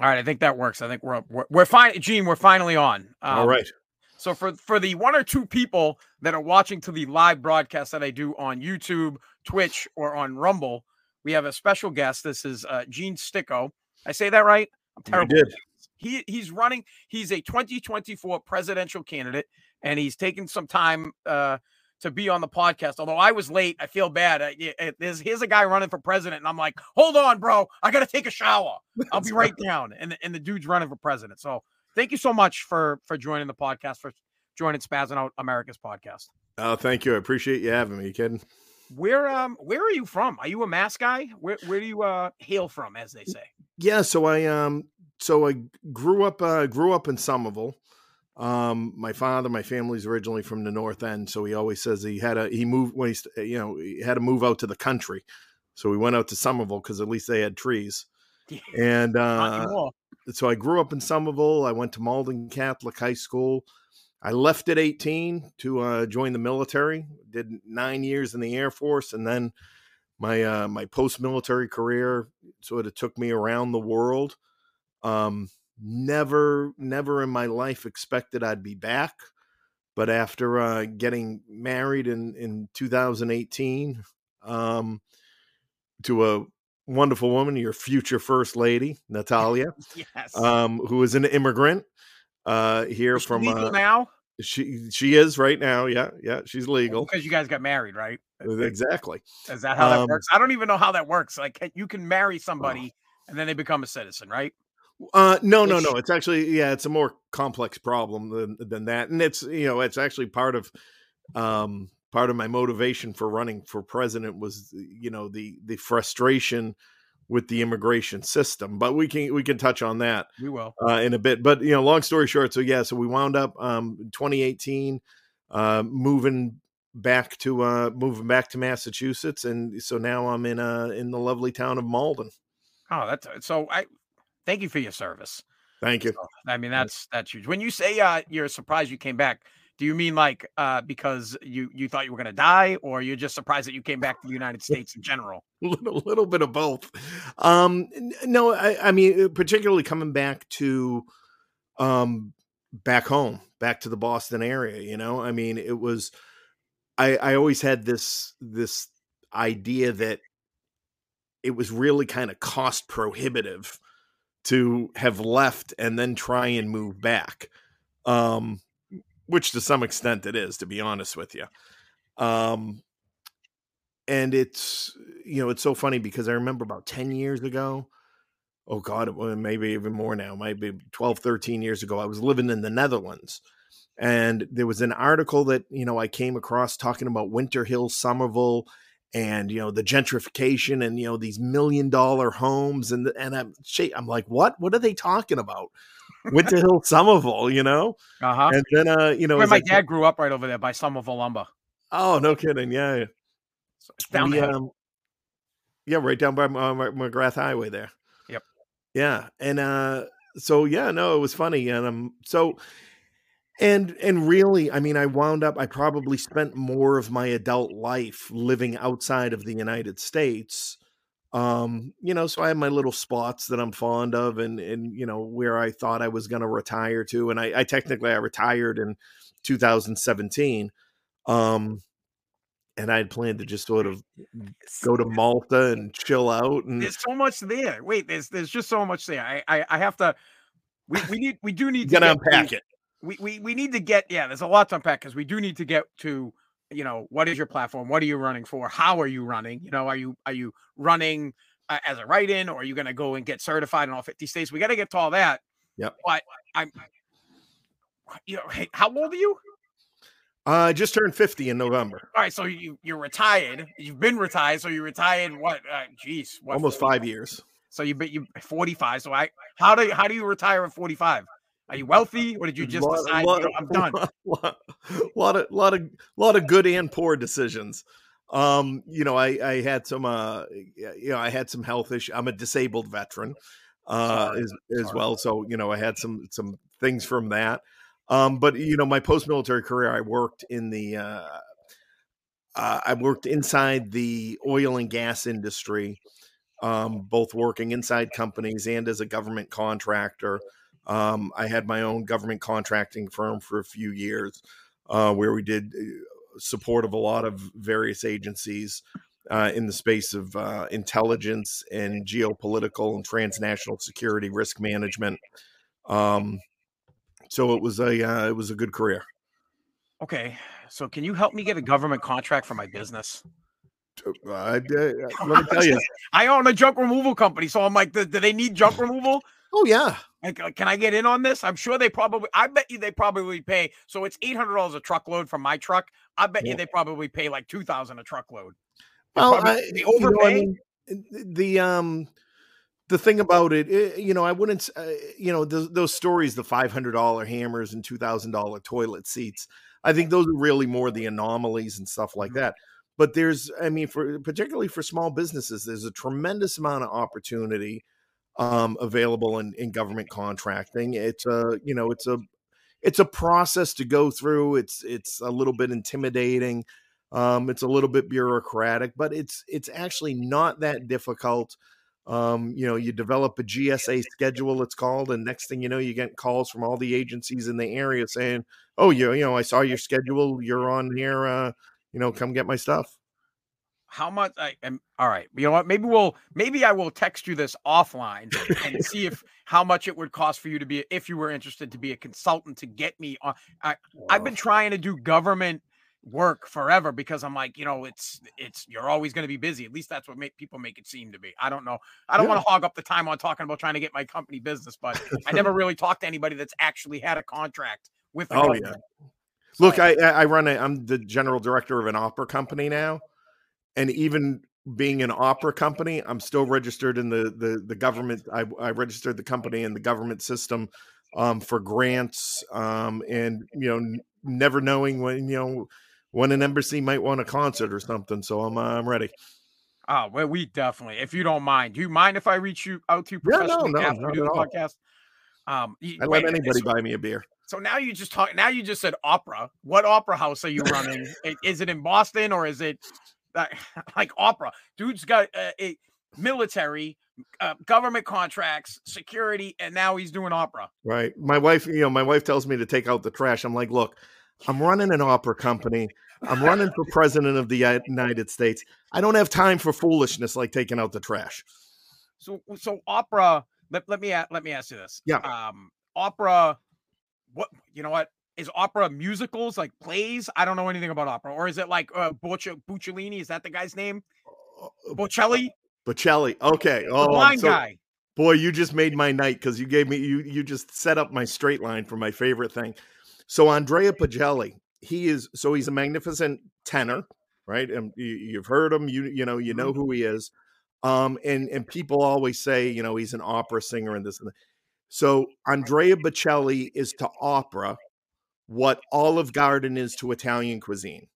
All right, I think that works. I think we're we're, we're fine, Gene. We're finally on. Um, All right. So for for the one or two people that are watching to the live broadcast that I do on YouTube, Twitch, or on Rumble, we have a special guest. This is uh, Gene Sticko. I say that right? I'm terrible. You did. He he's running. He's a 2024 presidential candidate, and he's taken some time uh, to be on the podcast. Although I was late, I feel bad. I, there's here's a guy running for president, and I'm like, hold on, bro, I got to take a shower. I'll be right down. And and the dude's running for president. So thank you so much for for joining the podcast, for joining Spazzing Out America's podcast. Oh, thank you. I appreciate you having me. You kidding? Where um where are you from? Are you a Mass guy? Where where do you uh hail from, as they say? Yeah, so I um so I grew up uh grew up in Somerville. Um, my father, my family's originally from the North End, so he always says he had a he moved when he's you know he had to move out to the country, so we went out to Somerville because at least they had trees. And uh, so I grew up in Somerville. I went to Malden Catholic High School. I left at 18 to uh, join the military. Did nine years in the Air Force, and then my uh, my post military career sort of took me around the world. Um, never never in my life expected I'd be back but after uh, getting married in in 2018 um, to a wonderful woman your future first lady Natalia yes. um, who is an immigrant uh, here from legal uh, now? she she is right now yeah yeah she's legal. because you guys got married right? Exactly. Is that how that um, works? I don't even know how that works like you can marry somebody and then they become a citizen right uh, no, no, no. It's actually yeah, it's a more complex problem than than that, and it's you know it's actually part of um part of my motivation for running for president was you know the the frustration with the immigration system. But we can we can touch on that. We will uh, in a bit. But you know, long story short, so yeah, so we wound up um 2018 uh, moving back to uh moving back to Massachusetts, and so now I'm in uh in the lovely town of Malden. Oh, that's so I thank you for your service. Thank you. So, I mean, that's that's huge. When you say uh, you're surprised you came back, do you mean like uh, because you you thought you were going to die, or you're just surprised that you came back to the United States in general? a little, little bit of both. Um, no, I, I mean, uh, particularly coming back to um, back home, back to the Boston area. You know, I mean, it was. I, I always had this this idea that it was really kind of cost prohibitive to have left and then try and move back. Um, which to some extent it is, to be honest with you. Um, and it's you know it's so funny because I remember about 10 years ago, oh god, maybe even more now, maybe 12, 13 years ago, I was living in the Netherlands. And there was an article that, you know, I came across talking about Winter Hill, Somerville, and you know the gentrification and you know these million dollar homes and and I'm I'm like what? What are they talking about? Winter Hill Somerville you know? Uh-huh. And then uh you know where my I, dad grew up right over there by Somerville lumber. Oh no kidding yeah. So down we, um, yeah right down by uh, McGrath Highway there. Yep. Yeah and uh so yeah no it was funny and um so and and really i mean i wound up i probably spent more of my adult life living outside of the united states um you know so i have my little spots that i'm fond of and and you know where i thought i was going to retire to and i, I technically i retired in 2017 um and I had planned to just sort of go to Malta and chill out. And there's so much there. Wait, there's there's just so much there. I I, I have to. We, we need we do need to unpack it we, we we need to get yeah there's a lot to unpack because we do need to get to you know what is your platform what are you running for how are you running you know are you are you running uh, as a write-in or are you going to go and get certified in all 50 states we got to get to all that yeah but i'm you know hey, how old are you uh, I just turned 50 in November. All right, so you you're retired. You've been retired, so you retired what? Uh, geez, what, almost 5 years. So you you 45. So I how do how do you retire at 45? Are you wealthy, or did you just lot, decide lot, you know, I'm done? Lot, lot of lot of lot of good and poor decisions. Um, you know, I I had some uh, you know, I had some health issues. I'm a disabled veteran, uh, Sorry. as as Sorry. well. So you know, I had some some things from that. Um, but you know, my post military career, I worked in the uh, uh, I worked inside the oil and gas industry um, both working inside companies and as a government contractor. Um, I had my own government contracting firm for a few years uh, where we did uh, support of a lot of various agencies uh, in the space of uh, intelligence and geopolitical and transnational security risk management. Um, so it was a uh, it was a good career. Okay, so can you help me get a government contract for my business? Uh, I, let me tell you, I own a junk removal company, so I'm like, do, do they need junk removal? Oh yeah, Like, can I get in on this? I'm sure they probably. I bet you they probably pay. So it's eight hundred dollars a truckload from my truck. I bet Yeah. you they probably pay like two thousand a truckload. They Well, probably- I, they you know, I mean, the um, the thing about it, eh, you know, I wouldn't, uh, you know, those, those stories, the five hundred dollar hammers and two thousand dollar toilet seats. I think those are really more the anomalies and stuff like Mhm. that. But there's, I mean, for particularly for small businesses, there's a tremendous amount of opportunity um, available in, in government contracting. It's a, you know, it's a, it's a process to go through. It's it's a little bit intimidating. Um, it's a little bit bureaucratic, but it's it's actually not that difficult. Um, you know, you develop a GSA schedule, it's called, and next thing you know, you get calls from all the agencies in the area saying, "Oh, you you know, I saw your schedule. You're on here. Uh, you know, come get my stuff." How much? I am all right. You know what? Maybe we'll. Maybe I will text you this offline and see if how much it would cost for you to be if you were interested to be a consultant to get me on. I've been trying to do government work forever because I'm like, you know, it's it's you're always going to be busy. At least that's what make people make it seem to be. I don't know. I don't Yeah. want to hog up the time on talking about trying to get my company business, but I never really talked to anybody that's actually had a contract with. Oh, yeah. Look, I I I run a I'm the general director of an opera company now, and even being an opera company, I'm still registered in the the the government. I I registered the company in the government system um, for grants, um, and you know, n- never knowing when you know when an embassy might want a concert or something. So I'm uh, I'm ready. Oh, well, we definitely. If you don't mind, do you mind if I reach you out to you Yeah, no, no, after we do the all. podcast? Um, y- I wait let anybody buy me a beer. so now you just talk. Now you just said opera. What opera house are you running? Is it in Boston or is it like opera? Dude's got uh, a military, uh, government contracts, security, and now he's doing opera. Right. My wife, you know, my wife tells me to take out the trash. I'm like, look, I'm running an opera company. I'm running for president of the United States. I don't have time for foolishness like taking out the trash. So so opera. Let, let me let me ask you this. Yeah. Um, opera. What you know? What is opera? Musicals like plays? I don't know anything about opera. Or is it like uh, Bucci- Buccellini? Is that the guy's name? Bocelli, Bocelli. Okay. the Oh, blind so- guy. boy, you just made my night because you gave me you you just set up my straight line for my favorite thing. So Andrea Bocelli, he is so he's a magnificent tenor, right? And you, you've heard him, you you know, you know who he is. Um, and and people always say, you know, he's an opera singer and this and that. So Andrea Bocelli is to opera what Olive Garden is to Italian cuisine,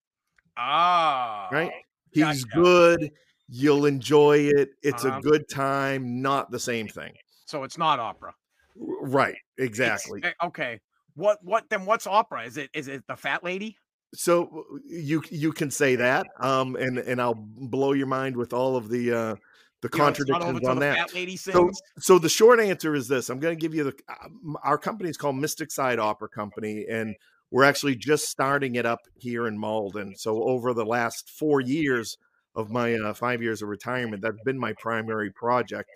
Ah, right? He's gotcha. good. You'll enjoy it. It's Uh-huh. a good time, not the same thing. So it's not opera. Right, exactly. eh, okay. What what then? What's opera? Is it is it the fat lady? So uh, you you can say that, um, and and I'll blow your mind with all of the uh, the You know, it's not over contradictions on that. So so the short answer is this: I'm going to give you the um, our company is called Mystic Side Opera Company, and we're actually just starting it up here in Malden. So over the last four years of my uh, five years of retirement, that's been my primary project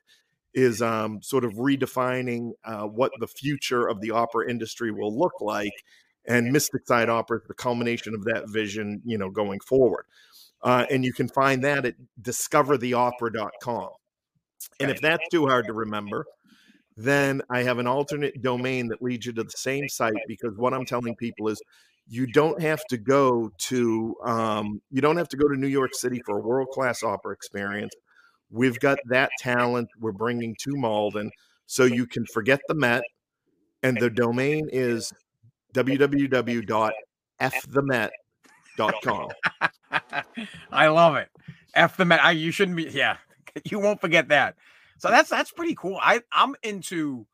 is um, sort of redefining uh, what the future of the opera industry will look like. And Mystic Side Opera is the culmination of that vision, you know, going forward. Uh, and you can find that at discovertheopera.com. And if that's too hard to remember, then I have an alternate domain that leads you to the same site because what I'm telling people is you don't have to go to um, you don't have to go to New York City for a world class opera experience. We've got that talent we're bringing to Malden, so you can forget the Met, and the domain is www.fthemet.com. I love it. F the man. I, you shouldn't be. Yeah, you won't forget that. So that's that's pretty cool. I I'm into.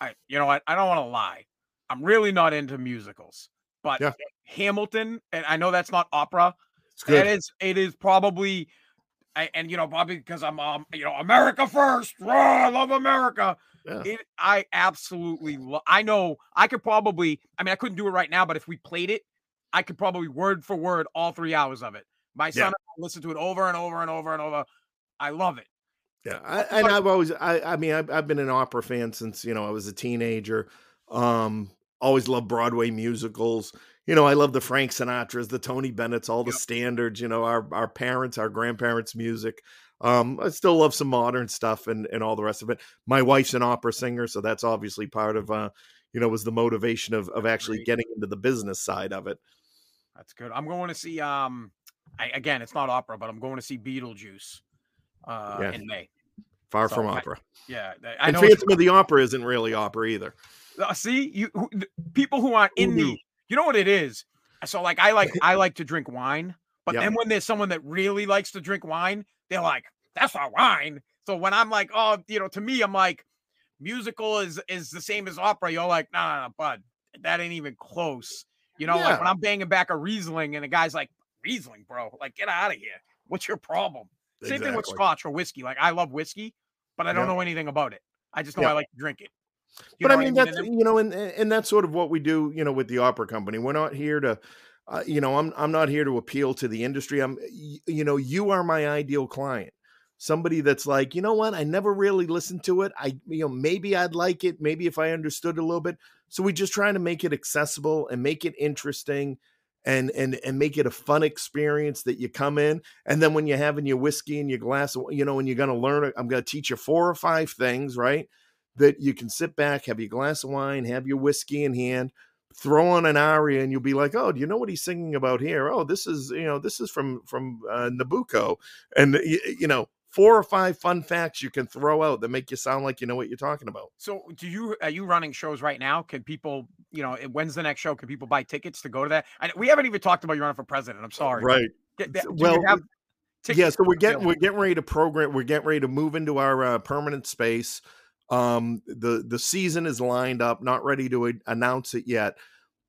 I you know what? I don't want to lie. I'm really not into musicals, but Yeah. Hamilton, and I know that's not opera. It's good. is it is probably I, and you know, probably because I'm, um, you know, America first. Rah, I love America. Yeah. It, I absolutely, lo- I know I could probably. I mean, I couldn't do it right now, but if we played it, I could probably word for word all three hours of it. My son Yeah. and I listen to it over and over and over and over. I love it. Yeah, I, and I've always, I, I mean, I've, I've been an opera fan since you know I was a teenager. Um, always loved Broadway musicals. You know, I love the Frank Sinatras, the Tony Bennett's, all the Yep. standards. You know, our our parents, our grandparents' music. Um, I still love some modern stuff and and all the rest of it. My wife's an opera singer, so that's obviously part of uh, you know, was the motivation of of actually getting into the business side of it. That's good. I'm going to see. Um, I, again, it's not opera, but I'm going to see Beetlejuice. Uh, Yeah. in May. Far So from I- opera. Yeah, I And know. it's- Phantom of the Opera isn't really opera either. Uh, see you who, people who aren't in the you know what it is so like i like i like to drink wine but Yeah. then when there's someone that really likes to drink wine they're like that's not wine so when i'm like oh you know to me i'm like musical is is the same as opera you're like no no no bud that ain't even close you know like when i'm banging back a riesling and the guy's like riesling bro like get out of here what's your problem same thing with scotch or whiskey like i love whiskey but i don't Yeah. know anything about it i just know Yeah. i like to drink it You but know I mean, that's you know, and and that's sort of what we do, you know, with the opera company. We're not here to, uh, you know, I'm I'm not here to appeal to the industry. I'm, you know, you are my ideal client. Somebody that's like, you know what, I never really listened to it. I, you know, maybe I'd like it. Maybe if I understood a little bit. So we just trying to make it accessible and make it interesting. And, and and make it a fun experience that you come in and then when you're having your whiskey and your glass you know and you're going to learn i'm going to teach you four or five things right that you can sit back, have your glass of wine, have your whiskey in hand, throw on an aria, and you'll be like, "Oh, do you know what he's singing about here? Oh, this is you know this is from from uh, Nabucco," and you, you know four or five fun facts you can throw out that make you sound like you know what you're talking about. So, do you are you running shows right now? Can people, you know, when's the next show? Can people buy tickets to go to that? And we haven't even talked about you running for president. I'm sorry. Right? Get- that- do well, yeah. So we're getting we're getting ready to program. We're getting ready to move into our uh, permanent space. Um, the the season is lined up. Not ready to a- announce it yet.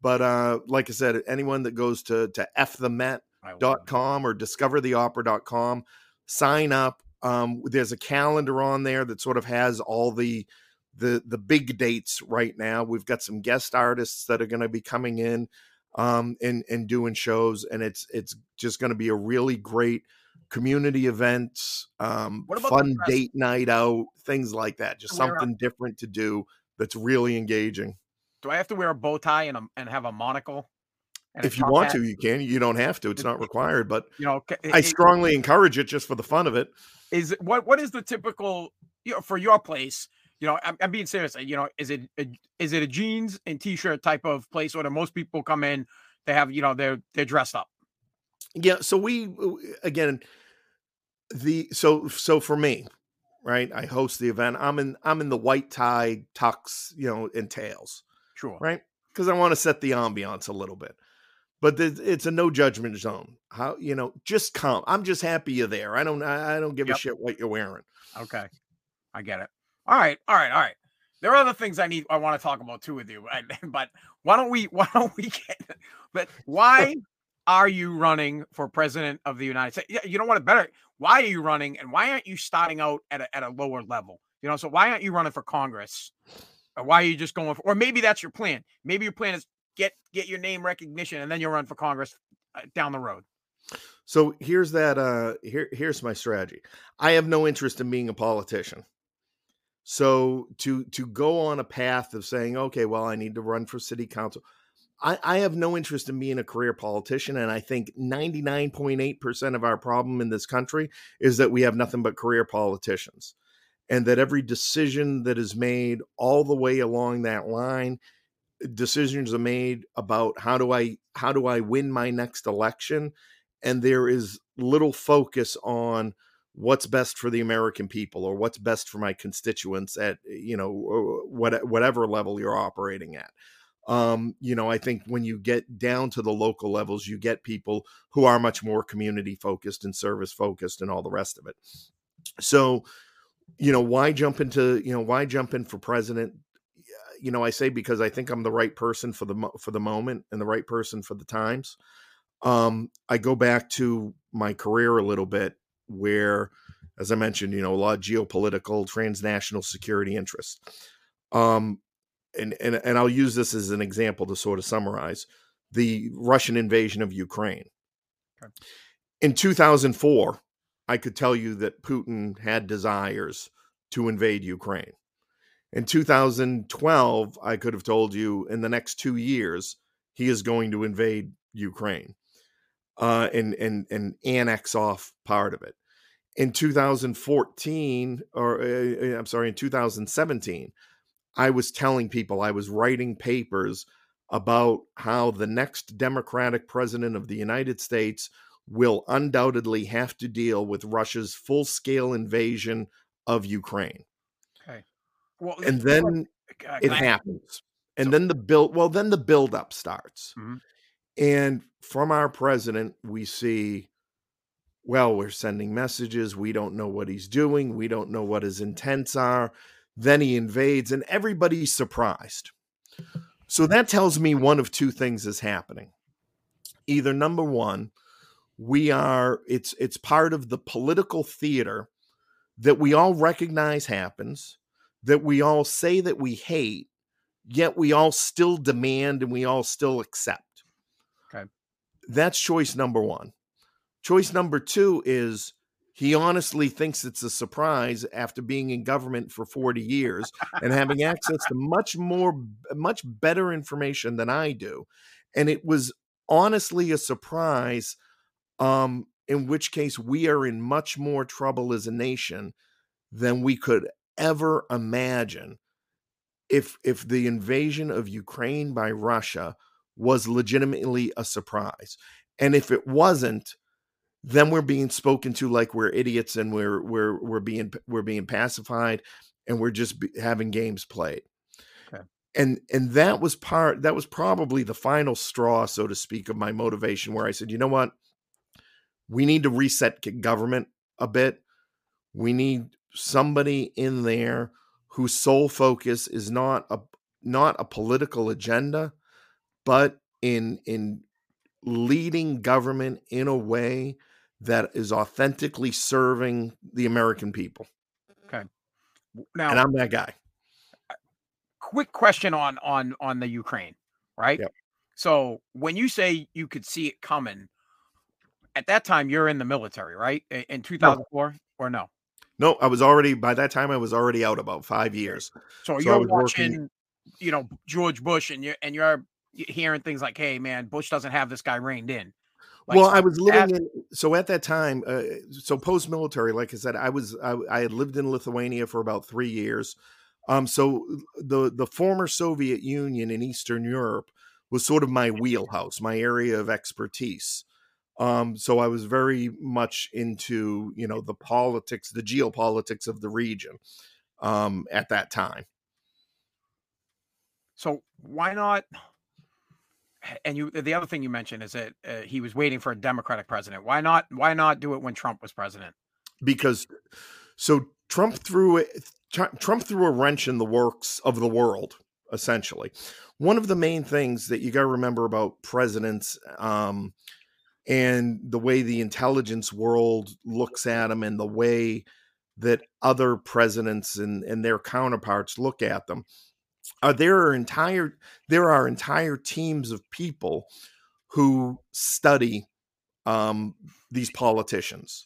But uh, like I said, anyone that goes to to f the Met I love dot com or discovertheopera.com sign up um, there's a calendar on there that sort of has all the the the big dates right now. We've got some guest artists that are going to be coming in um, and and doing shows and it's it's just going to be a really great community event um, What about the fun date night out things like that just wear a- something different to do that's really engaging. Do I have to wear a bow tie and a, and have a monocle? If you want to you can you don't have to it's not required but you know, ca- i it- strongly encourage it just for the fun of it. Is what what is the typical you know for your place? You know, I'm, I'm being serious. You know, is it a, is it a jeans and t-shirt type of place, or do most people come in? They have you know they're they're dressed up. Yeah, so we again the so so for me, right? I host the event. I'm in I'm in the white tie tux, you know, and tails, Sure. right? Because I want to set the ambiance a little bit. But it's a no judgment zone. How you know, just come. I'm just happy you're there. I don't I don't give Yep. a shit what you're wearing. Okay, I get it. All right, all right, all right. There are other things I need. I want to talk about too with you, but why don't we? Why don't we get? But why are you running for president of the United States? Yeah, you know what? Better. Why are you running, and why aren't you starting out at a, at a lower level? You know, so why aren't you running for Congress? Or why are you just going for? Or maybe that's your plan. Maybe your plan is get get your name recognition, and then you'll run for Congress uh, down the road. So here's that uh here here's my strategy. I have no interest in being a politician. So to to go on a path of saying, okay, well, I need to run for city council. I, I have no interest in being a career politician. And I think 99.8% of our problem in this country is that we have nothing but career politicians. And that every decision that is made all the way along that line, decisions are made about how do I how do I win my next election? and there is little focus on what's best for the American people or what's best for my constituents at you know what whatever level you're operating at. Um, you know, I think when you get down to the local levels, you get people who are much more community focused and service focused and all the rest of it. So, you know, why jump into you know why jump in for president? You know, I say because I think I'm the right person for the for the moment and the right person for the times um, I go back to my career a little bit. where, as I mentioned, you know, a lot of geopolitical, transnational security interests. Um, and, and, and I'll use this as an example to sort of summarize the Russian invasion of Ukraine. Okay. In 2004, I could tell you that Putin had desires to invade Ukraine. In 2012, I could have told you in the next two years, he is going to invade Ukraine uh, and, and, and annex off part of it. In 2014, or uh, I'm sorry, in 2017, I was telling people, I was writing papers about how the next Democratic president of the United States will undoubtedly have to deal with Russia's full scale invasion of Ukraine. Well, and then it happens. And so, then the build, well, then the buildup starts. Mm-hmm. And from our president, we see, well, we're sending messages. We don't know what he's doing. We don't know what his intents are. Then he invades, and everybody's surprised. So that tells me one of two things is happening. Either number one, we are it's it's part of the political theater that we all recognize happens, that we all say that we hate, yet we all still demand and we all still accept. Okay. That's choice number 1. Choice number 2 is he honestly thinks it's a surprise after being in government for 40 years and having access to much more much better information than I do and it was honestly a surprise um in which case we are in much more trouble as a nation than we could ever imagine if if the invasion of Ukraine by Russia was legitimately a surprise? And if it wasn't then we're being spoken to like we're idiots and we're we're we're being we're being pacified and we're just having games played. Okay. and and that was part that was probably the final straw so to speak of my motivation where i said you know what? We need to reset government a bit. We need somebody in there whose sole focus is not a not a political agenda but in in leading government in a way that is authentically serving the American people. Okay. Now, and I'm that guy. Quick question on on on the Ukraine, right? Yep. So when you say you could see it coming, at that time you're in the military, right? In 2004 no. or no? No, I was already by that time I was already out about five years. So, so you're watching, working... you know, George Bush, and you're and you're hearing things like, "Hey, man, Bush doesn't have this guy reined in." Like, well, I was living in so at that time. Uh, so post military, like I said, I was I, I, had lived in Lithuania for about three years. Um, so the the former Soviet Union in Eastern Europe was sort of my wheelhouse, my area of expertise. Um, so I was very much into you know the politics, the geopolitics of the region um, at that time. So why not? and you the other thing you mentioned is that uh, he was waiting for a democratic president why not why not do it when trump was president because so trump threw it trump threw a wrench in the works of the world essentially one of the main things that you got to remember about presidents um, and the way the intelligence world looks at them and the way that other presidents and, and their counterparts look at them uh, there are entire there are entire teams of people who study um, these politicians.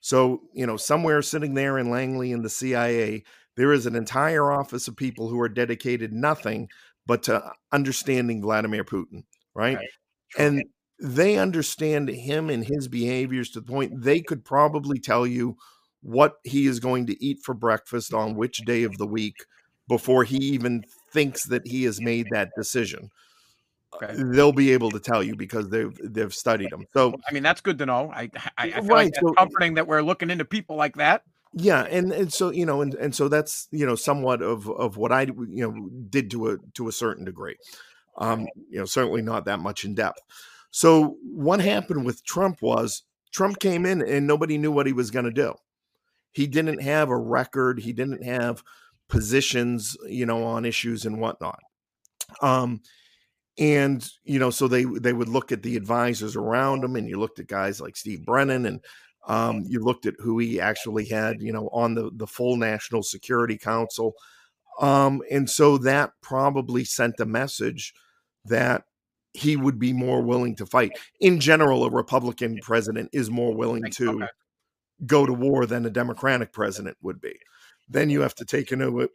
So you know, somewhere sitting there in Langley in the CIA, there is an entire office of people who are dedicated nothing but to understanding Vladimir Putin, right? right. And they understand him and his behaviors to the point they could probably tell you what he is going to eat for breakfast on which day of the week before he even thinks that he has made that decision. Okay. They'll be able to tell you because they've they've studied them. So I mean that's good to know. I I, I feel right, like so, comforting that we're looking into people like that. Yeah, and, and so you know, and, and so that's you know somewhat of of what I you know did to a to a certain degree. Um, you know, certainly not that much in depth. So what happened with Trump was Trump came in and nobody knew what he was going to do. He didn't have a record. He didn't have positions, you know, on issues and whatnot. Um, and you know, so they they would look at the advisors around him, and you looked at guys like Steve Bannon and Um, you looked at who he actually had, you know, on the the full National Security Council, um, and so that probably sent a message that he would be more willing to fight. In general, a Republican president is more willing to Okay. go to war than a Democratic president would be. Then you have to take into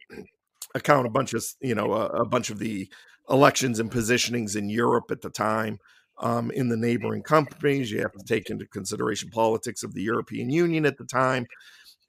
account a bunch of you know a, a bunch of the elections and positionings in Europe at the time. Um, in the neighboring companies, you have to take into consideration politics of the European Union at the time,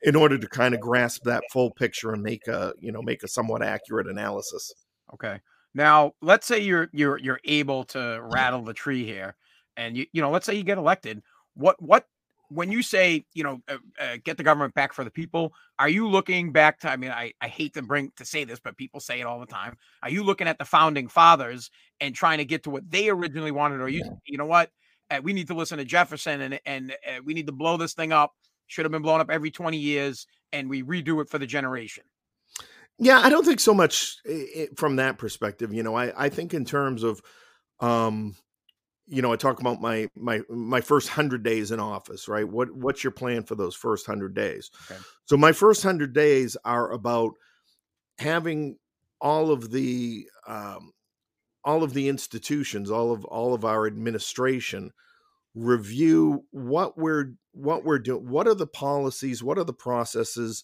in order to kind of grasp that full picture and make a you know make a somewhat accurate analysis. Okay. Now, let's say you're you're you're able to rattle the tree here, and you you know, let's say you get elected. What what when you say you know uh, uh, get the government back for the people, are you looking back to? I mean, I I hate to bring to say this, but people say it all the time. Are you looking at the founding fathers and trying to get to what they originally wanted, or you you know what? Uh, we need to listen to Jefferson, and and uh, we need to blow this thing up. Should have been blown up every twenty years, and we redo it for the generation. Yeah, I don't think so much from that perspective. You know, I I think in terms of, um, you know, I talk about my my my first hundred days in office, right? What what's your plan for those first hundred days? Okay. So my first hundred days are about having all of the um, all of the institutions, all of all of our administration review what we're what we're doing. What are the policies? What are the processes?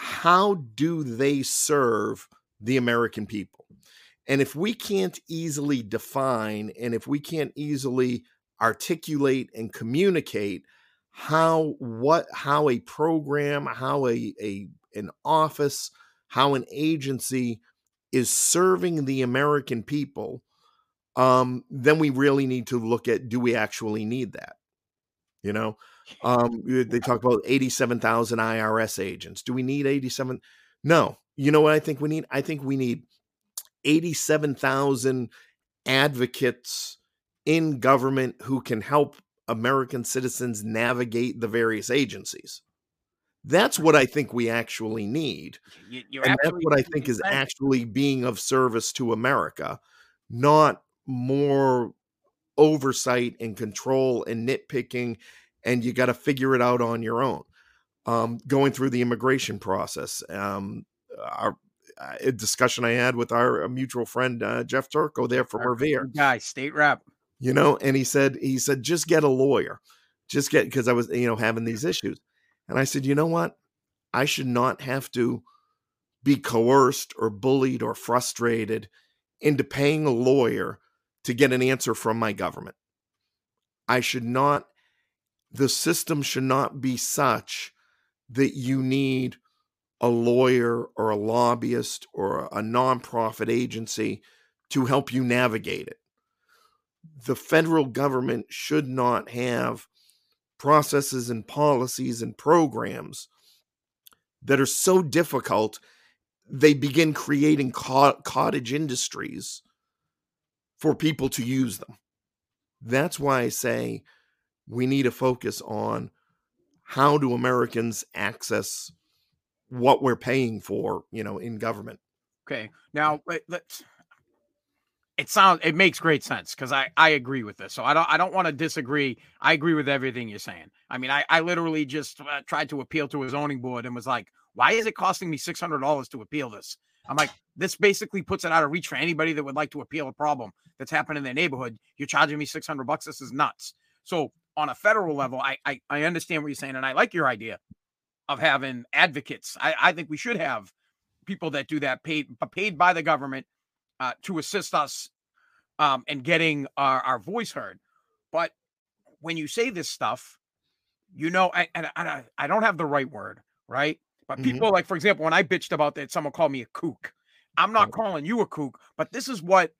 How do they serve the American people? And if we can't easily define and if we can't easily articulate and communicate how what how a program, how a, a an office, how an agency is serving the American people, um, then we really need to look at do we actually need that? You know, um, they talk about 87,000 IRS agents. Do we need 87? No. You know what I think we need? I think we need 87,000 advocates in government who can help American citizens navigate the various agencies. That's what I think we actually need. You, you're And that's what I think is 100%. actually being of service to America, not more oversight and control and nitpicking, and you got to figure it out on your own. Um, going through the immigration process, um, our uh, a discussion I had with our uh, mutual friend uh, Jeff Turco there from Our Revere, guy, state rep. you know, and he said he said just get a lawyer, just get because I was you know having these issues, and I said you know what, I should not have to be coerced or bullied or frustrated into paying a lawyer to get an answer from my government. I should not, the system should not be such that you need a lawyer or a lobbyist or a nonprofit agency to help you navigate it. The federal government should not have processes and policies and programs that are so difficult they begin creating cottage industries for people to use them. That's why I say we need to focus on how do Americans access what we're paying for, you know, in government. Okay. Now let's. It sounds. It makes great sense because I I agree with this. So I don't I don't want to disagree. I agree with everything you're saying. I mean, I I literally just uh, tried to appeal to a zoning board and was like, why is it costing me six hundred dollars to appeal this? I'm like, this basically puts it out of reach for anybody that would like to appeal a problem that's happened in their neighborhood. You're charging me six hundred bucks. This is nuts. So on a federal level, I, I I understand what you're saying, and I like your idea of having advocates. I I think we should have people that do that paid paid by the government uh, to assist us um, in getting our, our voice heard. But when you say this stuff, you know, I, and I, I don't have the right word, right? But Mhm. people like, for example, when I bitched about that, someone called me a kook. I'm not calling you a kook, but this is what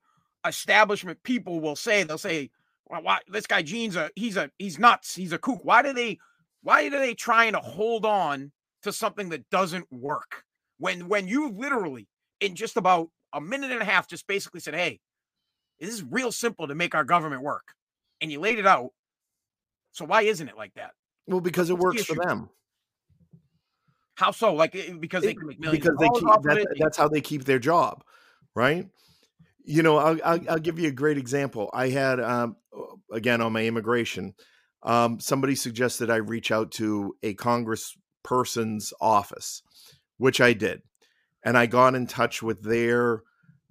establishment people will say. They'll say, well, why, this guy Gene's a he's a he's nuts. He's a kook. Why do they why are they trying to hold on to something that doesn't work? When when you literally in just about a minute and a half just basically said, Hey, this is real simple to make our government work. And you laid it out. So why isn't it like that? Well, because it What's the works for them. How so? Like eh, because they It- can make millions because of they keep off of that's, it. that's how they keep their job, right? You know, I'll, I'll, I'll give you a great example. I had um, again on my immigration, um, somebody suggested I reach out to a congressperson's office, which I did, and I got in touch with their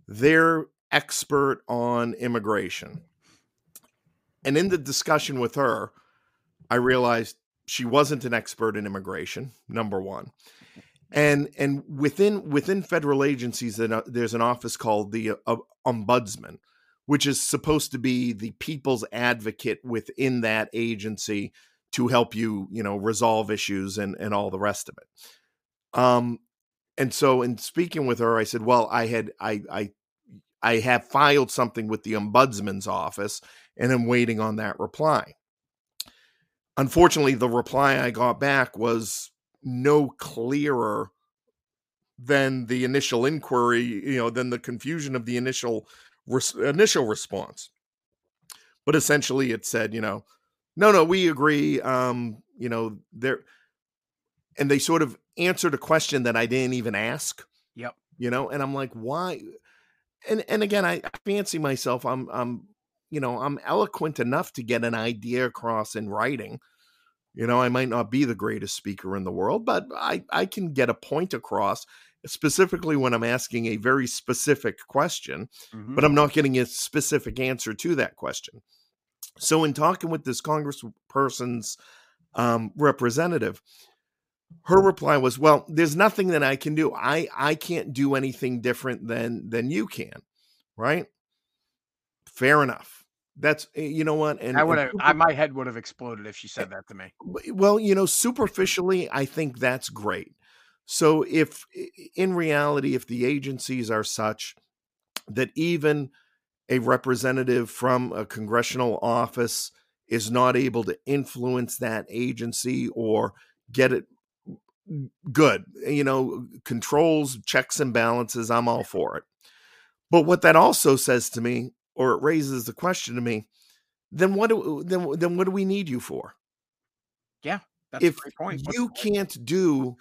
their expert on immigration. And in the discussion with her, I realized she wasn't an expert in immigration. Number one, and and within within federal agencies, there's an office called the uh, ombudsman, which is supposed to be the people's advocate within that agency to help you, you know, resolve issues and and all the rest of it. Um, and so in speaking with her, I said, well, I had I I I have filed something with the ombudsman's office, and I'm waiting on that reply. Unfortunately, the reply I got back was no clearer than the initial inquiry, you know, than the confusion of the initial res- initial response. But essentially, it said, you know, no, no, we agree. Um, you know, there, and they sort of answered a question that I didn't even ask. Yep. You know, and I'm like, why? And and again, I fancy myself. I'm I'm you know I'm eloquent enough to get an idea across in writing you know, I might not be the greatest speaker in the world, but I, I can get a point across, specifically when I'm asking a very specific question, mm-hmm. but I'm not getting a specific answer to that question. So, in talking with this congressperson's um, representative, her reply was, "Well, there's nothing that I can do. I I can't do anything different than than you can, right? Fair enough that's eh, you know what and i would have my head would have exploded if she said that to me well you know superficially i think that's great so if in reality if the agencies are such that even a representative from a congressional office is not able to influence that agency or get it good you know controls checks and balances i'm all for it. But what that also says to me or it raises the question to me, then what do then then what do we need you for? Yeah, if you can't do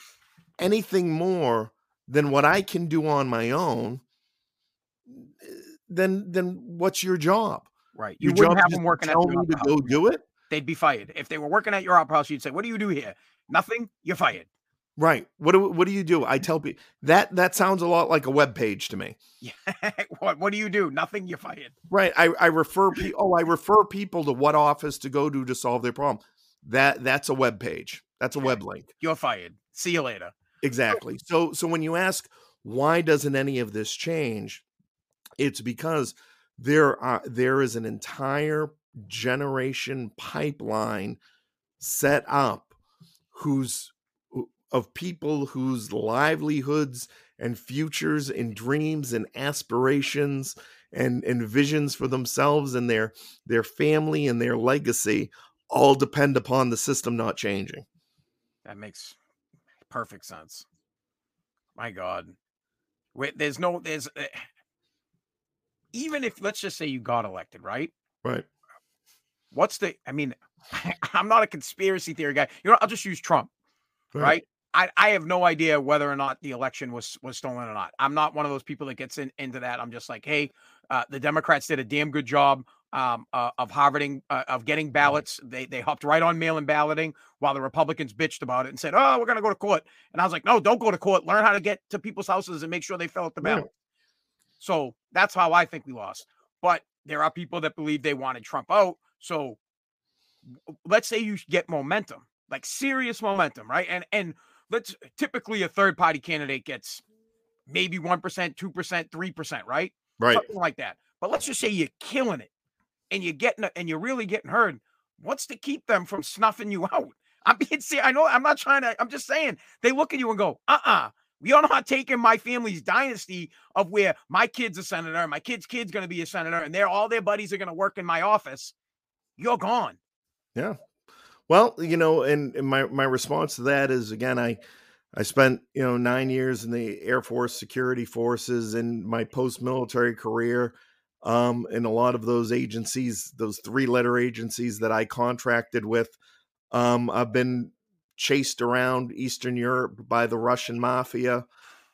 anything more than what I can do on my own, then then what's your job? Right. You your wouldn't have them working tell at me to go do it. They'd be fired. If they were working at your opera house, you'd say, "What do you do here? Nothing. You're fired." Right. What do what do you do? I mm. tell people that that sounds a lot like a web page to me. Yeah. what what do you do? Nothing. You're fired. Right. I I refer people. Oh, I refer people to what office to go to to solve their problem. That that's a web page. That's a web link. You're fired. See you later. Exactly. So so when you ask why doesn't any of this change, it's because there are there is an entire generation pipeline set up whose of people whose livelihoods and futures and dreams and aspirations and, and visions for themselves and their their family and their legacy all depend upon the system not changing. That makes perfect sense. My God. Wait, there's no there's uh, even if let's just say you got elected, right? Right. What's the I mean, I'm not a conspiracy theory guy. You know, I'll just use Trump. Right. right? I, I have no idea whether or not the election was was stolen or not. I'm not one of those people that gets in, into that. I'm just like, hey, uh, the Democrats did a damn good job um, uh, of harvarding uh, of getting ballots. They they hopped right on mail-in balloting while the Republicans bitched about it and said, "Oh, we're going to go to court." And I was like, "No, don't go to court. Learn how to get to people's houses and make sure they fill out the ballot." Yeah. So that's how I think we lost. But there are people that believe they wanted Trump out. So let's say you get momentum, like serious momentum, right? And and let's typically a third party candidate gets maybe 1%, 2%, 3%, right? Right. Something like that. But let's just say you're killing it and you're getting and you're really getting heard. What's to keep them from snuffing you out? I'm being see, I know I'm not trying to, I'm just saying they look at you and go, uh-uh. You're not taking my family's dynasty of where my kid's a senator, my kid's kid's gonna be a senator, and they're all their buddies are gonna work in my office. You're gone. Yeah. Well, you know, and, and my my response to that is again, I I spent you know nine years in the Air Force Security Forces in my post military career. Um, and a lot of those agencies, those three letter agencies that I contracted with, um, I've been chased around Eastern Europe by the Russian mafia.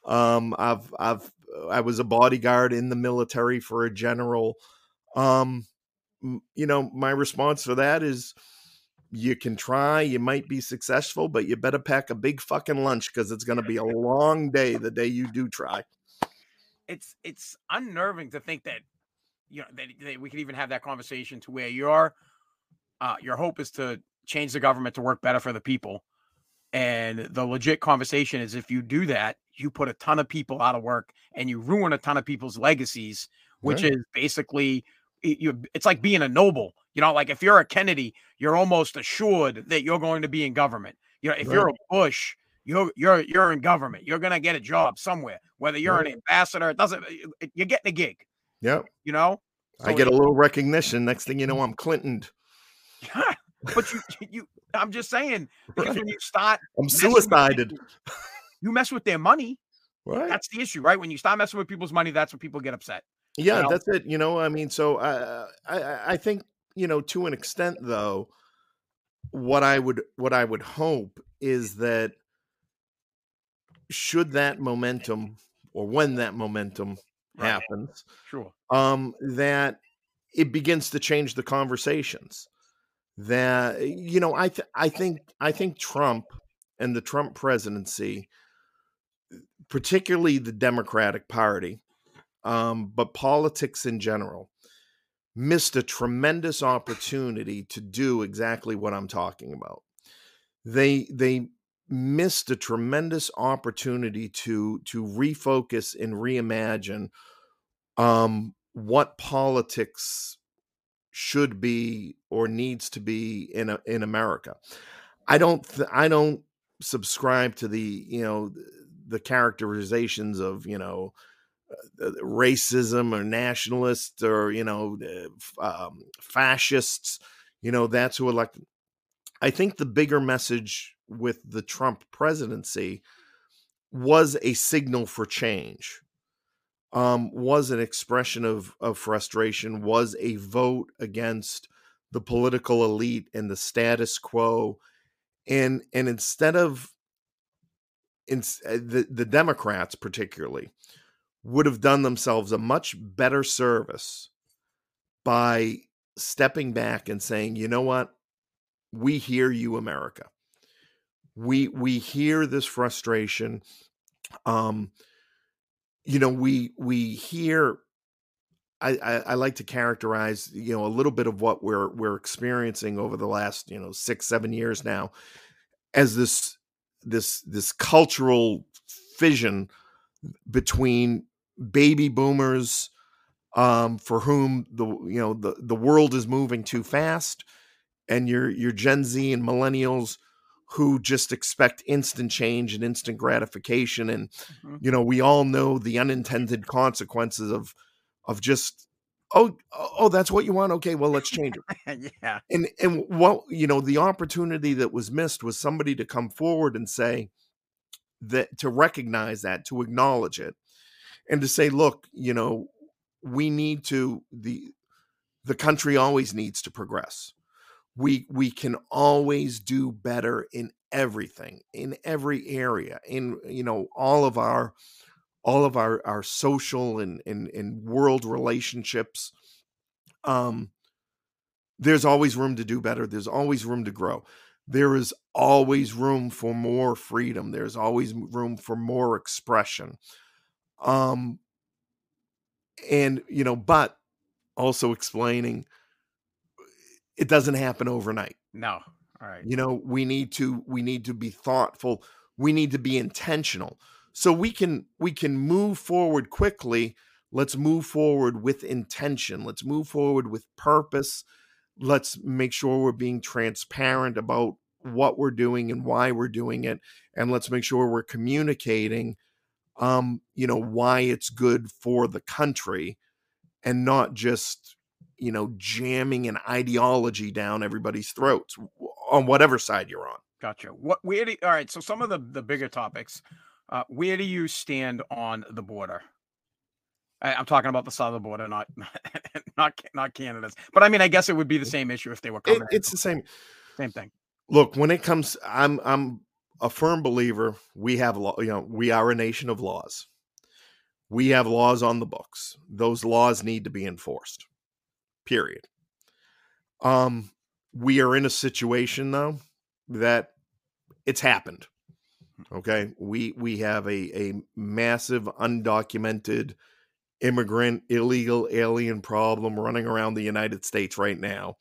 Um, I've I've I was a bodyguard in the military for a general. Um, you know, my response to that is you can try, you might be successful, but you better pack a big fucking lunch because it's going to be a long day the day you do try. It's it's unnerving to think that you know we could even have that conversation to where your uh, your hope is to change the government to work better for the people, and the legit conversation is if you do that, you put a ton of people out of work and you ruin a ton of people's legacies, which right. is basically you. It's like being a noble you know, like if you're a Kennedy, you're almost assured that you're going to be in government. You know, if right. you're a Bush, you're you're you're in government. You're gonna get a job somewhere. Whether you're right. an ambassador, it doesn't. You're getting a gig. Yep. You know. So I get a little recognition. Next thing you know, I'm Clinton. but you you. I'm just saying because right. when you start, I'm suicided. People, you mess with their money. Right. That's the issue, right? When you start messing with people's money, that's when people get upset. Yeah, you know? that's it. You know, I mean, so uh, I I think you know, to an extent though, what I would what I would hope is that should that momentum or when that momentum right. happens, sure, um, that it begins to change the conversations. That you know, I th- I think I think Trump and the Trump presidency, particularly the Democratic Party, um, but politics in general, missed a tremendous opportunity to do exactly what I'm talking about. They they missed a tremendous opportunity to to refocus and reimagine um, what politics should be or needs to be in a, in America. I don't th- I don't subscribe to the you know the characterizations of you know uh, racism or nationalists or you know um, fascists you know that's who elected i think the bigger message with the trump presidency was a signal for change um, was an expression of, of frustration was a vote against the political elite and the status quo and and instead of in, uh, the, the democrats particularly would have done themselves a much better service by stepping back and saying, you know what? We hear you, America. We we hear this frustration. Um, you know, we we hear I, I, I, like to characterize, you know, a little bit of what we're we're experiencing over the last, you know, six, seven years now as this this this cultural fission between baby boomers um, for whom the you know the the world is moving too fast, and your your Gen Z and millennials who just expect instant change and instant gratification, and mm-hmm. you know we all know the unintended consequences of of just oh oh that's what you want okay well let's change it yeah and and what you know the opportunity that was missed was somebody to come forward and say that to recognize that to acknowledge it and to say, look, you know, we need to the the country always needs to progress. We we can always do better in everything, in every area, in you know, all of our all of our our social and and, and world relationships. Um there's always room to do better. There's always room to grow. There is always room for more freedom. There's always room for more expression. Um, and you know, but also explaining it doesn't happen overnight. No. All right. You know, we need to we need to be thoughtful. We need to be intentional. So we can we can move forward quickly. Let's move forward with intention. Let's move forward with purpose. Let's make sure we're being transparent about what we're doing and why we're doing it and let's make sure we're communicating um, you know, why it's good for the country and not just, you know, jamming an ideology down everybody's throats on whatever side you're on. Gotcha. What where do all right, so some of the the bigger topics, uh, where do you stand on the border? I, am talking about the southern border, not not not Canada's. But I mean, I guess it would be the same issue if they were coming. It, it's the same same thing. Look, when it comes, I'm I'm a firm believer we have law, you know, we are a nation of laws. We have laws on the books. Those laws need to be enforced. Period. Um we are in a situation though that it's happened. Okay, we we have a a massive undocumented immigrant illegal alien problem running around the United States right now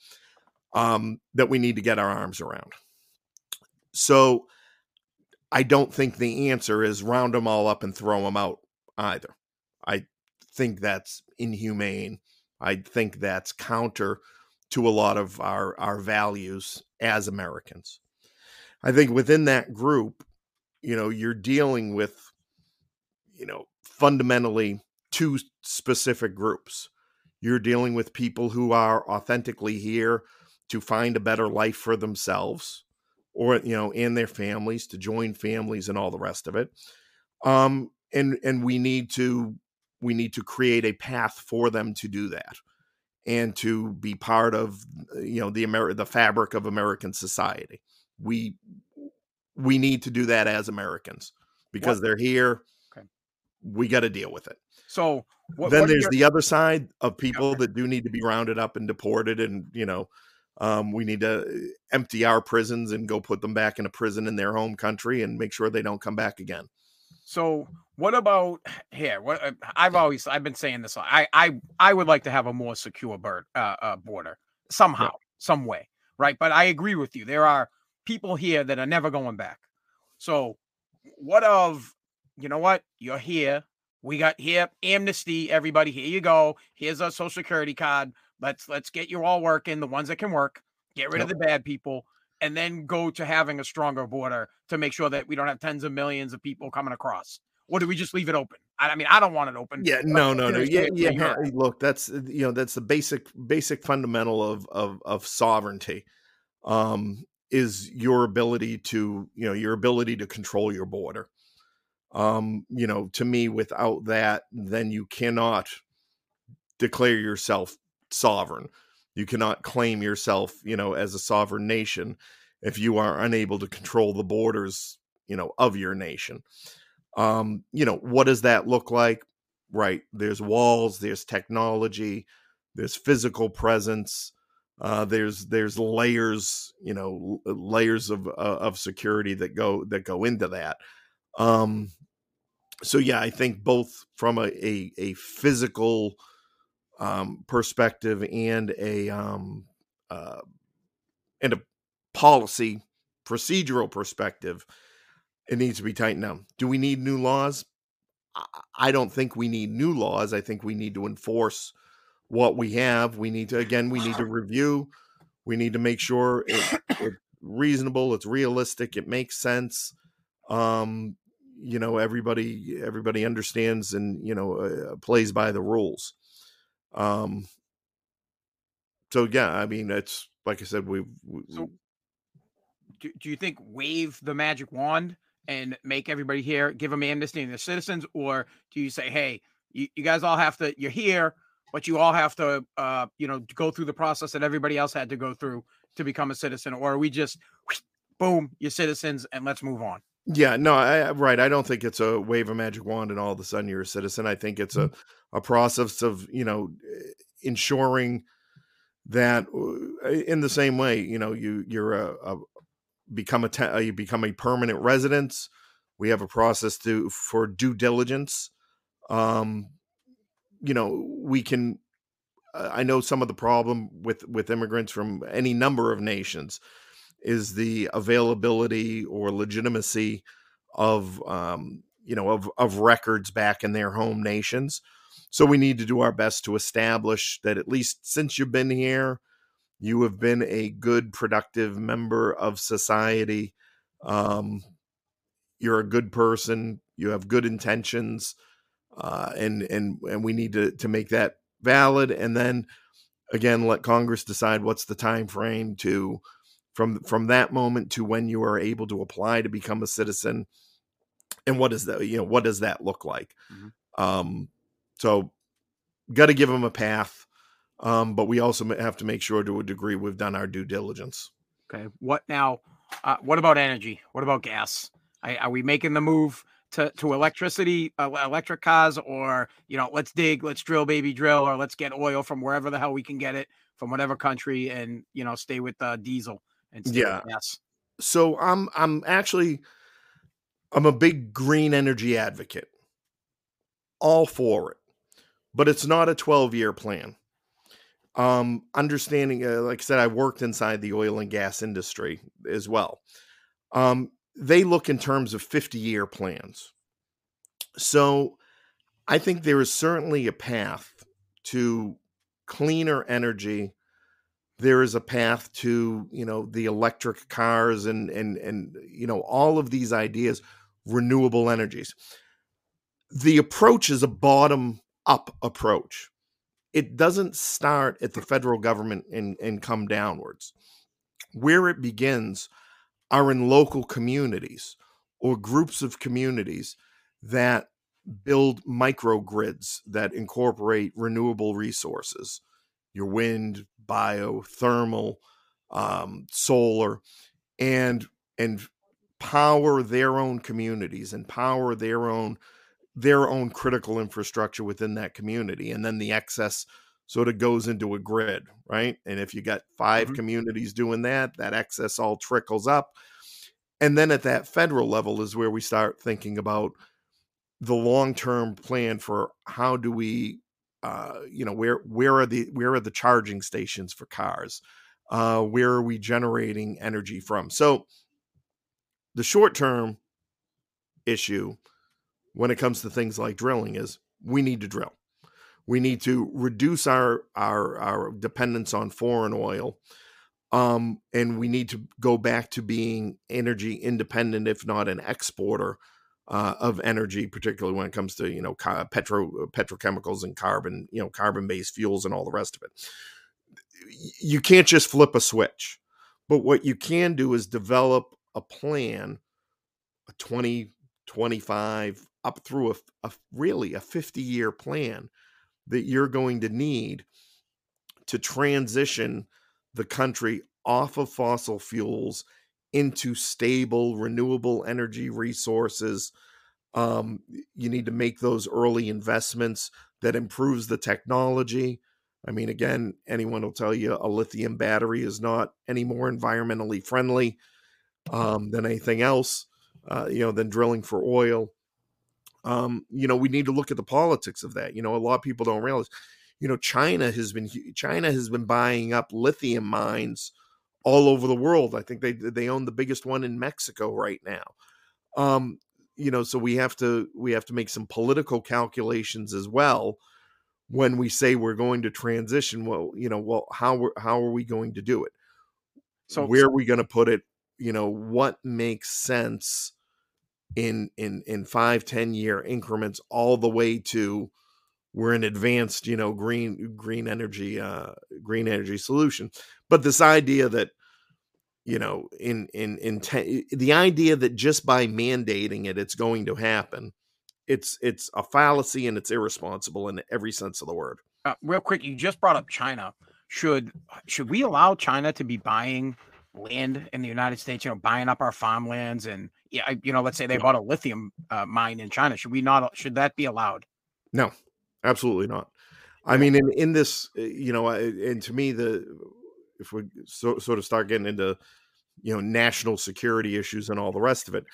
um, that we need to get our arms around. So I don't think the answer is round them all up and throw them out either. I think that's inhumane. I think that's counter to a lot of our our values as Americans. I think within that group, you know, you're dealing with you know, fundamentally two specific groups. You're dealing with people who are authentically here to find a better life for themselves or you know and their families to join families and all the rest of it um and and we need to we need to create a path for them to do that and to be part of you know the Amer- the fabric of American society. We we need to do that as Americans because what? they're here. Okay. We got to deal with it. So what, then what there's your... the other side of people okay. that do need to be rounded up and deported, and you know, um, we need to uh, empty our prisons and go put them back in a prison in their home country and make sure they don't come back again. So what about here? What uh, I've always I've been saying this. I I I would like to have a more secure bird uh, uh, border somehow, yeah. some way, right? But I agree with you. There are people here that are never going back. So what of you know what? You're here. We got here amnesty. Everybody, here you go. Here's a social security card. Let's let's get you all working. The ones that can work. Get rid yep. of the bad people and then go to having a stronger border to make sure that we don't have tens of millions of people coming across? Or do we just leave it open? I, mean, I don't want it open. Yeah, no, no, no. Yeah, yeah. Look, that's you know that's the basic basic fundamental of of of sovereignty. Um, is your ability to you know your ability to control your border. Um, you know, to me, without that, then you cannot declare yourself sovereign. You cannot claim yourself, you know, as a sovereign nation if you are unable to control the borders, you know, of your nation. Um, you know, what does that look like? Right. There's walls, there's technology, there's physical presence, uh, there's there's layers, you know, layers of uh, of security that go that go into that. Um, so yeah, I think both from a a, a physical um, perspective and a um, uh, and a policy procedural perspective, it needs to be tightened down. Do we need new laws? I don't think we need new laws. I think we need to enforce what we have. We need to again, we need to review. We need to make sure it, it's reasonable, it's realistic, it makes sense. Um, you know, everybody everybody understands and you know uh, plays by the rules. Um, so yeah, I mean, it's like I said, we. we so, do, do you think wave the magic wand and make everybody here give them amnesty and their citizens, or do you say, hey, you, you guys all have to, you're here, but you all have to, uh, you know, go through the process that everybody else had to go through to become a citizen, or are we just, boom, you're citizens and let's move on? Yeah, no, I, right. I don't think it's a wave a magic wand and all of a sudden you're a citizen. I think it's a, mm-hmm. A process of, you know, ensuring that uh, in the same way, you know, you, you're a, a become a, te- you become a permanent residence. We have a process to, for due diligence. Um, you know, we can, uh, I know some of the problem with, with immigrants from any number of nations is the availability or legitimacy of um, you know of of records back in their home nations. So we need to do our best to establish that at least since you've been here, you have been a good, productive member of society. Um, you're a good person. You have good intentions, uh, and and and we need to to make that valid. And then again, let Congress decide what's the time frame to from from that moment to when you are able to apply to become a citizen and what is that you know what does that look like mm-hmm. um so got to give them a path um but we also have to make sure to a degree we've done our due diligence okay what now uh, what about energy what about gas are we making the move to, to electricity, uh, electric cars, or you know, let's dig, let's drill, baby drill, or let's get oil from wherever the hell we can get it from whatever country, and you know, stay with uh, diesel and Yeah. yes, So I'm I'm actually I'm a big green energy advocate. All for it. But it's not a 12-year plan. Um understanding uh, like I said I worked inside the oil and gas industry as well. Um they look in terms of 50-year plans. So I think there is certainly a path to cleaner energy there is a path to you know the electric cars and and and you know all of these ideas renewable energies the approach is a bottom up approach. It doesn't start at the federal government and and come downwards. Where it begins are in local communities or groups of communities that build microgrids that incorporate renewable resources your wind, biothermal, um, solar, and and power their own communities and power their own their own critical infrastructure within that community, and then the excess sort of goes into a grid, right? And if you got 5 Mhm. communities doing that, that excess all trickles up, and then at that federal level is where we start thinking about the long term plan for how do we uh, you know where where are the where are the charging stations for cars uh, where are we generating energy from so the short term issue when it comes to things like drilling is we need to drill we need to reduce our our our dependence on foreign oil um, and we need to go back to being energy independent if not an exporter uh, of energy, particularly when it comes to you know petro petrochemicals and carbon, you know, carbon based fuels and all the rest of it. You can't just flip a switch, but what you can do is develop a plan, a 20, 25, up through a, a really a 50 year plan that you're going to need to transition the country off of fossil fuels into stable renewable energy resources. Um, you need to make those early investments that improves the technology. I mean again anyone will tell you a lithium battery is not any more environmentally friendly um, than anything else uh, you know than drilling for oil um, you know we need to look at the politics of that you know a lot of people don't realize you know china has been china has been buying up lithium mines all over the world. I think they they own the biggest one in Mexico right now. Um, you know, so we have to we have to make some political calculations as well when we say we're going to transition. Well, you know, well, how we're, how are we going to do it? So where are we going to put it? You know, what makes sense in in in five ten year increments all the way to we're an advanced you know green green energy uh green energy solution but this idea that you know in in in the idea that just by mandating it it's going to happen it's it's a fallacy and it's irresponsible in every sense of the word uh, real quick, you just brought up China. Should should we allow China to be buying land in the United States? You know, buying up our farmlands and yeah, you know, let's say they No. bought a lithium uh, mine in China. Should we not? Should that be allowed? no absolutely not i mean in in this uh, you know and to me the if we so, sort of start getting into you know national security issues and all the rest of it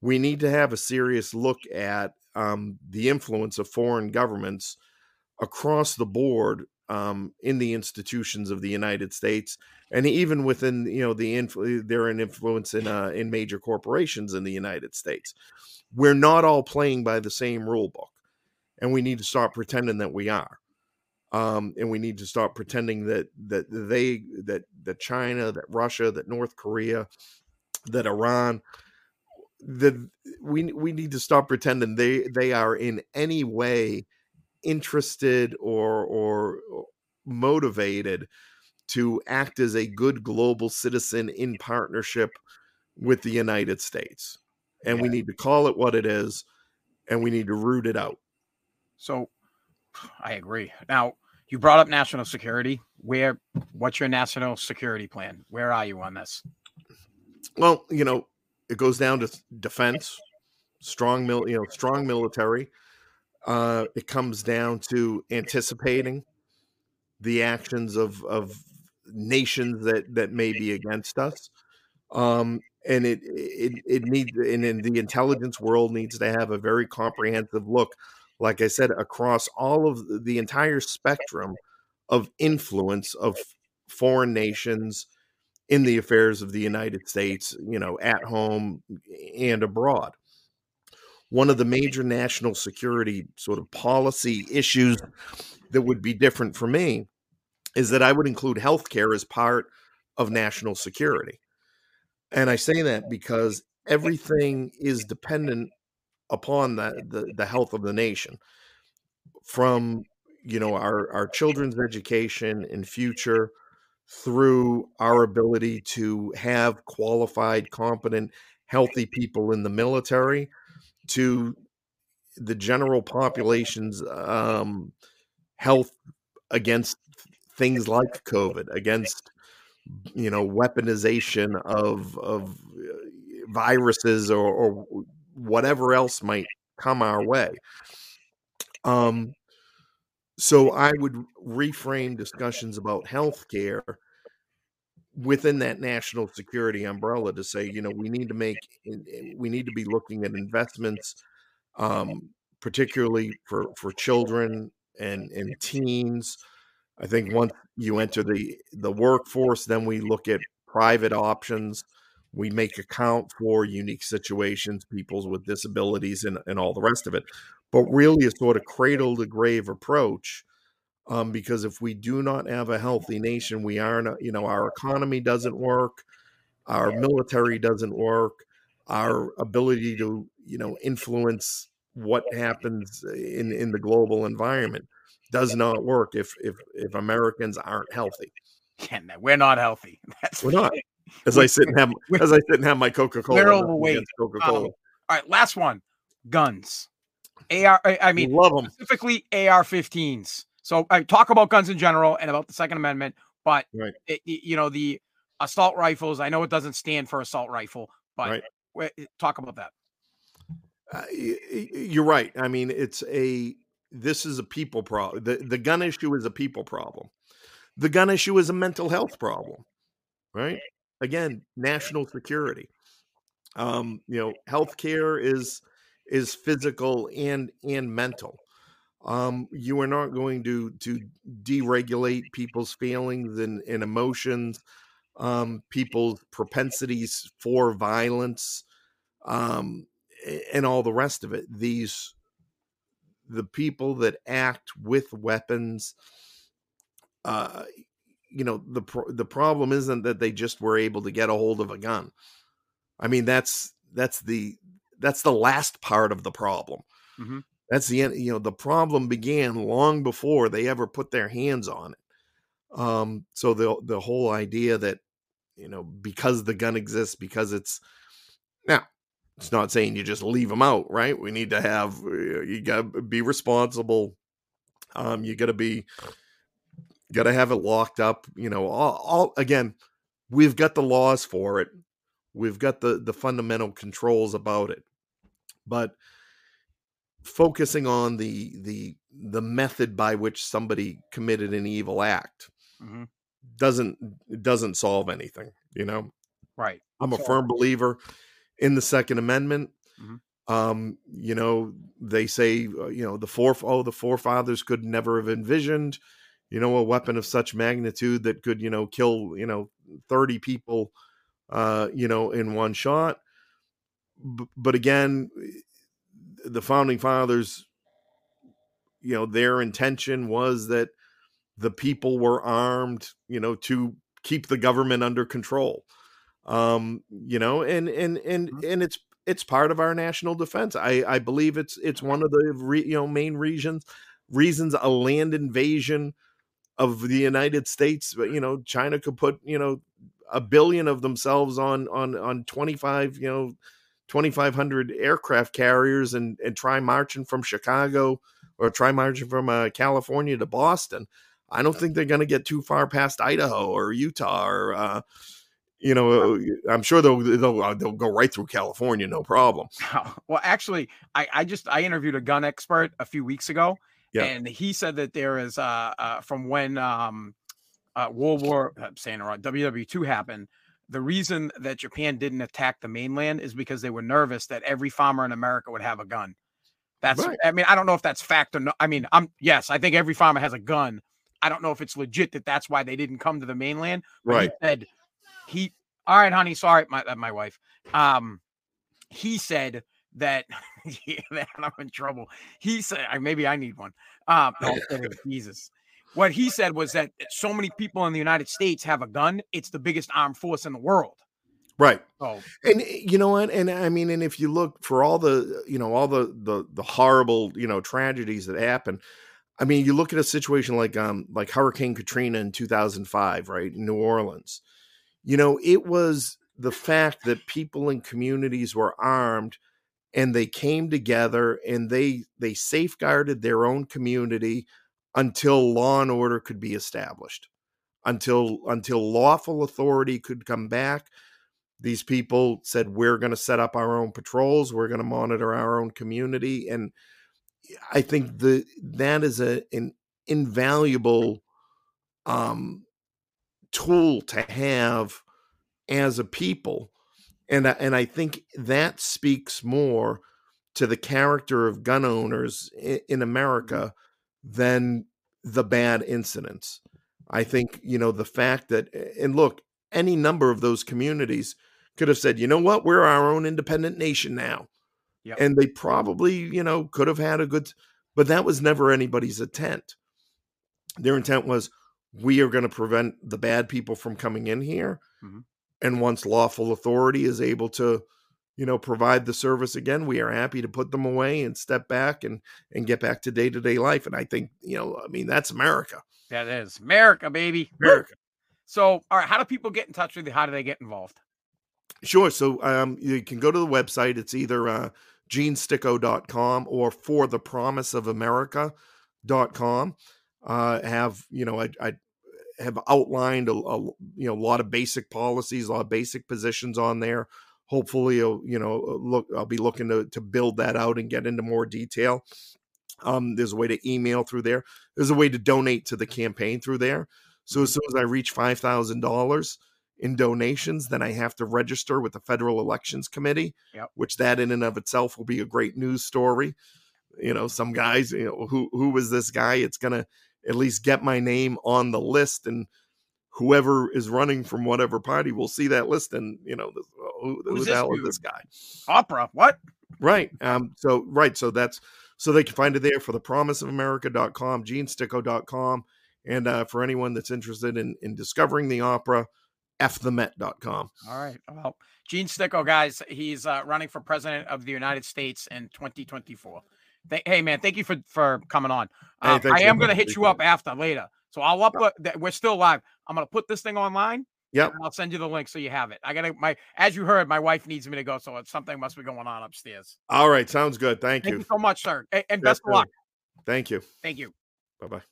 we need to have a serious look at um, the influence of foreign governments across the board um, in the institutions of the United States, and even within you know the influ- they're an influence in uh, in major corporations in the United States. We're not all playing by the same rule book, and we need to start pretending that we are. Um, and we need to start pretending that that they that that China, that Russia, that North Korea, that Iran, that we we need to stop pretending they they are in any way interested or or motivated to act as a good global citizen in partnership with the United States. And we need to call it what it is and we need to root it out. So, I agree. Now, you brought up national security. Where? What's your national security plan? Where are you on this? Well, you know, it goes down to defense, strong mil, you know, strong military. Uh, it comes down to anticipating the actions of of nations that that may be against us. Um, and it it it needs and in the intelligence world needs to have a very comprehensive look, like I said, across all of the entire spectrum of influence of foreign nations in the affairs of the United States, you know, at home and abroad. One of the major national security sort of policy issues that would be different for me is that I would include healthcare as part of national security. And I say that because everything is dependent upon the, the, the health of the nation. From you know our our children's education and future through our ability to have qualified competent healthy people in the military to the general population's um, health against things like covid against you know weaponization of of uh, viruses or, or whatever else might come our way. Um so I would reframe discussions about healthcare within that national security umbrella to say, you know, we need to make, we need to be looking at investments, um, particularly for for children and and teens. I think once you enter the the workforce, then we look at private options. We make account for unique situations, peoples with disabilities, and, and all the rest of it but really a sort of cradle to grave approach. Um, because if we do not have a healthy nation, we are not, you know, our economy doesn't work, our military doesn't work, our ability to, you know, influence what happens in in the global environment does not work if if if Americans aren't healthy. Yeah, we're not healthy. That's we're not. As I sit and have as I sit and have my Coca Cola. We're overweight. Coca Cola. Um, all right, last one. Guns. AR, I mean, love them specifically AR-15s. So I talk about guns in general and about the Second Amendment, but right. it, you know the assault rifles. I know it doesn't stand for assault rifle, but right. talk about that. Uh, you're right. I mean, it's a this is a people problem. The the gun issue is a people problem. The gun issue is a mental health problem. Right? Again, national security. Um, you know, healthcare is is physical and and mental. Um, you are not going to to deregulate people's feelings and, and emotions, um, people's propensities for violence, um, and all the rest of it. These the people that act with weapons. Uh, you know the pro- the problem isn't that they just were able to get a hold of a gun. I mean that's that's the that's the last part of the problem. Mm-hmm. That's the end. You know, the problem began long before they ever put their hands on it. Um, so the the whole idea that you know because the gun exists because it's now it's not saying you just leave them out, right? We need to have uh, you got to be responsible. Um, you got to be got to have it locked up. You know, all, all again, we've got the laws for it. We've got the the fundamental controls about it but focusing on the the the method by which somebody committed an evil act mm-hmm. doesn't doesn't solve anything you know right i'm a firm believer in the second amendment mm-hmm. um you know they say uh, you know the four oh the forefathers could never have envisioned you know a weapon of such magnitude that could you know kill you know 30 people uh you know in one shot but again, the founding fathers, you know, their intention was that the people were armed, you know, to keep the government under control. Um, you know, and and and mm-hmm. and it's it's part of our national defense. I I believe it's it's one of the re, you know main reasons reasons a land invasion of the United States. You know, China could put you know a billion of themselves on on on twenty five you know 2,500 aircraft carriers and, and try marching from Chicago or try marching from uh, California to Boston. I don't think they're going to get too far past Idaho or Utah or, uh, you know, uh, I'm sure they'll they'll, uh, they'll go right through California, no problem. Well, actually, I I just I interviewed a gun expert a few weeks ago, Yeah. and he said that there is uh, uh from when um uh, World War I'm saying it wrong WW two happened. The reason that Japan didn't attack the mainland is because they were nervous that every farmer in America would have a gun. That's Right. I mean I don't know if that's fact or no. I mean I'm yes I think every farmer has a gun. I don't know if it's legit that that's why they didn't come to the mainland. Right. He said he. All right, honey. Sorry, my uh, my wife. Um, he said that yeah, man, I'm in trouble. He said I- maybe I need one. Um, no, Jesus. What he said was that so many people in the United States have a gun. It's the biggest armed force in the world. Right. Oh. And eh, you know what? And I mean, and if you look for all the, you know, all the the the horrible, you know, tragedies that happen, I mean, you look at a situation like um like Hurricane Katrina in 2005, right? In New Orleans. You know, it was the fact that people in communities were armed and they came together and they they safeguarded their own community until law and order could be established. Until until lawful authority could come back these people said we're going to set up our own patrols we're going to monitor our own community and i think the that is a an invaluable um tool to have as a people and and i think that speaks more to the character of gun owners in, in america than the bad incidents i think you know the fact that and look any number of those communities could have said, you know what, we're our own independent nation now. Yep. And they probably, you know, could have had a good, but that was never anybody's intent. Their intent was, we are going to prevent the bad people from coming in here. Mhm. And once lawful authority is able to, you know, provide the service again, we are happy to put them away and step back and and get back to day to day life. And I think, you know, I mean, that's America. that is America, baby. America. So, all right, how do people get in touch with you? How do they get involved? Sure. So um, you can go to the website. It's either uh, genesticko.com or for the promise of America.com. Uh, have, you know, I, I have outlined a, a, you know, a lot of basic policies, a lot of basic positions on there. Hopefully, you'll, know, look, I'll be looking to, to build that out and get into more detail. Um, there's a way to email through there. There's a way to donate to the campaign through there. So as soon as I reach five thousand dollars in donations, then I have to register with the Federal Elections Committee, Yep. which that in and of itself will be a great news story. You know, some guys, you know, who who was this guy? It's gonna at least get my name on the list, and whoever is running from whatever party will see that list, and you know, this- who, who Who's the this hell is this guy? Opera. What? Right. Um, so right. So that's so they can find it there for the promiseofamerica.com, genesticko.com. And uh, for anyone that's interested in, in discovering the opera, fthemet.com. All right. Well, Gene Sticko, guys, he's uh, running for president of the United States in 2024. Hey, man, thank you for for coming on. Hey, Um, thanks I am going to hit you up after later. So I'll upload. that We're still live. I'm going to put this thing online. Yep. I'll send you the link so you have it. I got to my as you heard, my wife needs me to go, so it's something must be going on upstairs. All right. Sounds good. Thank, Thank you. you so much, sir, and, and best of luck. Thank you. Thank you. Bye bye.